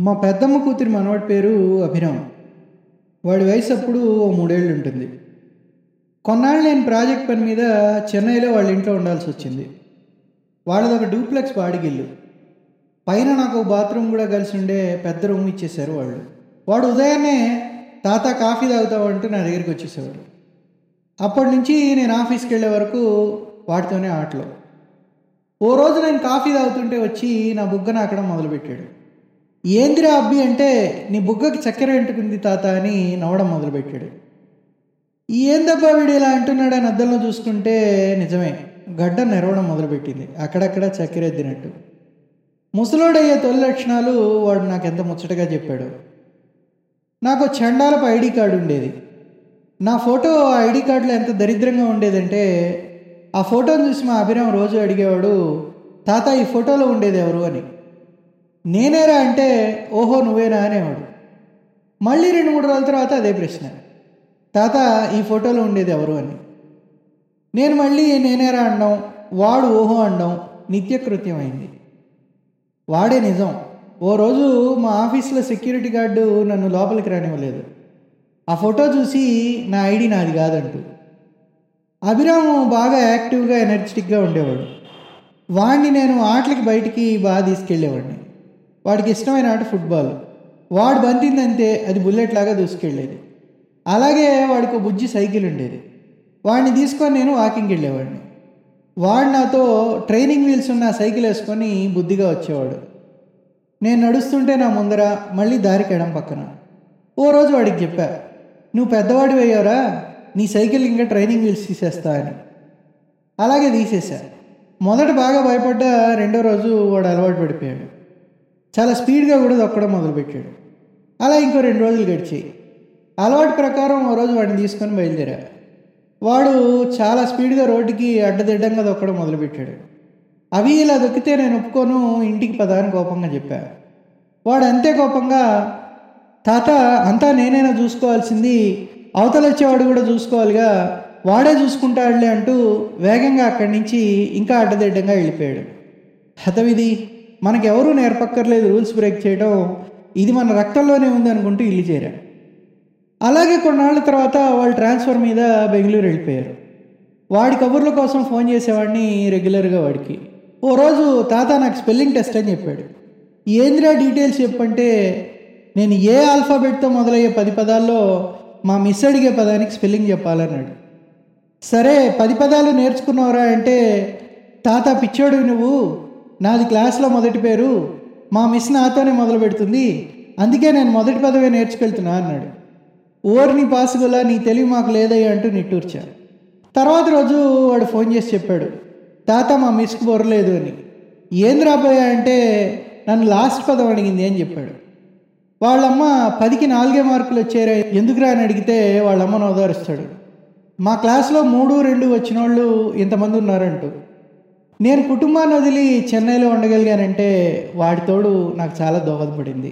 మా పెద్దమ్మ కూతురి మనవాడి పేరు అభిరామ్. వాడి వయసు అప్పుడు ఓ మూడేళ్ళు ఉంటుంది. కొన్నాళ్ళు నేను ప్రాజెక్ట్ పని మీద చెన్నైలో వాళ్ళ ఇంట్లో ఉండాల్సి వచ్చింది. వాళ్ళది ఒక డూప్లెక్స్ బాడిగిల్లు పైన నాకు ఒక బాత్రూమ్ కూడా కలిసి ఉండే పెద్ద రూమ్ ఇచ్చేశారు వాళ్ళు. వాడు ఉదయాన్నే తాత కాఫీ తాగుతావంటూ నా దగ్గరికి వచ్చేసేవాడు. అప్పటి నుంచి నేను ఆఫీస్కి వెళ్ళే వరకు వాటితోనే ఆటలు. ఓ రోజు నేను కాఫీ తాగుతుంటే వచ్చి నా బుగ్గన అక్కడ మొదలుపెట్టాడు. ఏందిరా అబ్బి అంటే నీ బుగ్గకి చక్కెర ఎంటుకుంది తాత అని నవ్వడం మొదలుపెట్టాడు. ఏందబ్బా వీడు ఇలా అంటున్నాడని అద్దంలో చూసుకుంటే నిజమే గడ్డ నెరవడం మొదలుపెట్టింది అక్కడక్కడ చక్కెరెద్దినట్టు ముసలోడయ్యే తొలి లక్షణాలు వాడు నాకు ఎంత ముచ్చటగా చెప్పాడు. నాకు చండాలపు ఐడి కార్డు ఉండేది. నా ఫోటో ఆ ఐడి కార్డులో ఎంత దరిద్రంగా ఉండేదంటే ఆ ఫోటోను చూసి మా అభిరామ్ రోజు అడిగేవాడు తాత ఈ ఫోటోలో ఉండేది ఎవరు? అని. నేనేరా అంటే ఓహో నువ్వేనా అనేవాడు. మళ్ళీ రెండు మూడు రోజుల తర్వాత అదే ప్రశ్న. తాత ఈ ఫోటోలో ఉండేది ఎవరు అని. నేను మళ్ళీ నేనేరా అనడం వాడు ఓహో అనడం నిత్యకృత్యం అయింది. వాడే నిజం. ఓ రోజు మా ఆఫీస్లో సెక్యూరిటీ గార్డు నన్ను లోపలికి రానివ్వలేదు. ఆ ఫోటో చూసి నా ఐడి నాది కాదంటూ. అభిరామ్ బాగా యాక్టివ్గా ఎనర్జెటిక్గా ఉండేవాడు. వాడిని నేను ఆటలకి బయటికి బాగా తీసుకెళ్ళేవాడిని. వాడికి ఇష్టమైన ఆట ఫుట్బాల్. వాడు బంతిందంటే అది బుల్లెట్ లాగా దూసుకెళ్ళేది. అలాగే వాడికి బుజ్జి సైకిల్ ఉండేది. వాడిని తీసుకొని నేను వాకింగ్కి వెళ్ళేవాడిని. వాడు నాతో ట్రైనింగ్ వీల్స్ ఉన్న సైకిల్ వేసుకొని బుద్ధిగా వచ్చేవాడు. నేను నడుస్తుంటే నా ముందర మళ్ళీ దారికి ఎడం పక్కన. ఓ రోజు వాడికి చెప్పా నువ్వు పెద్దవాడి అయ్యావరా నీ సైకిల్ ఇంకా ట్రైనింగ్ వీల్స్ తీసేస్తా అని. అలాగే తీసేశా. మొదట బాగా భయపడ్డా రెండో రోజు వాడు అలవాటు పడిపోయాడు. చాలా స్పీడ్గా కూడా దొక్కడం మొదలుపెట్టాడు. అలా ఇంకో రెండు రోజులు గడిచాయి. అలవాటు ప్రకారం ఓ రోజు వాడిని తీసుకొని బయలుదేరా. వాడు చాలా స్పీడ్గా రోడ్డుకి అడ్డదిడ్డంగా దొక్కడం మొదలుపెట్టాడు. అవి ఇలా దొక్కితే నేను ఒప్పుకోను ఇంటికి పదాని కోపంగా చెప్పా. వాడు అంతే కోపంగా తాత అంతా నేనైనా చూసుకోవాల్సింది అవతల వచ్చేవాడు కూడా చూసుకోవాలిగా వాడే చూసుకుంటాడులే అంటూ వేగంగా అక్కడి నుంచి ఇంకా అడ్డదిడ్డంగా వెళ్ళిపోయాడు. హతవిధి! మనకెవరూ నేర్పక్కర్లేదు రూల్స్ బ్రేక్ చేయడం ఇది మన రక్తంలోనే ఉంది అనుకుంటూ ఇల్లు చేరా అలాగే కొన్నాళ్ళ తర్వాత వాళ్ళు ట్రాన్స్ఫర్ మీద బెంగళూరు వెళ్ళిపోయారు. వాడి కబుర్ల కోసం ఫోన్ చేసేవాడిని రెగ్యులర్గా వాడికి. ఓ రోజు తాత నాకు స్పెల్లింగ్ టెస్ట్ అని చెప్పాడు. ఏంద్రా డీటెయిల్స్ చెప్పంటే నేను ఏ ఆల్ఫాబెట్తో మొదలయ్యే పది పదాల్లో మా మిస్ అడిగే పదానికి స్పెల్లింగ్ చెప్పాలన్నాడు. సరే పది పదాలు నేర్చుకున్నావురా అంటే తాత పిచ్చోడు నువ్వు. నాది క్లాస్లో మొదటి పేరు మా మిస్ నాతోనే మొదలు పెడుతుంది. అందుకే నేను మొదటి పదవే నేర్చుకెళ్తున్నా అన్నాడు. ఓర్ని పాసుగులా నీ తెలివి మాకు లేదయ్యా అంటూ నిట్టూర్చా తర్వాత రోజు వాడు ఫోన్ చేసి చెప్పాడు తాత మా మిస్కి బొరలేదు అని. ఏం రాబోయా అంటే నన్ను లాస్ట్ పదం అడిగింది అని చెప్పాడు. వాళ్ళమ్మ పదికి నాలుగే మార్కులు వచ్చారా ఎందుకురా అని అడిగితే వాళ్ళమ్మను ఓదారుస్తాడు మా క్లాస్లో మూడు రెండు వచ్చిన వాళ్ళు ఇంతమంది ఉన్నారంటూ. నేను కుటుంబాన్ని వదిలి చెన్నైలో ఉండగలిగానంటే వాడి తోడు నాకు చాలా దోహదపడింది.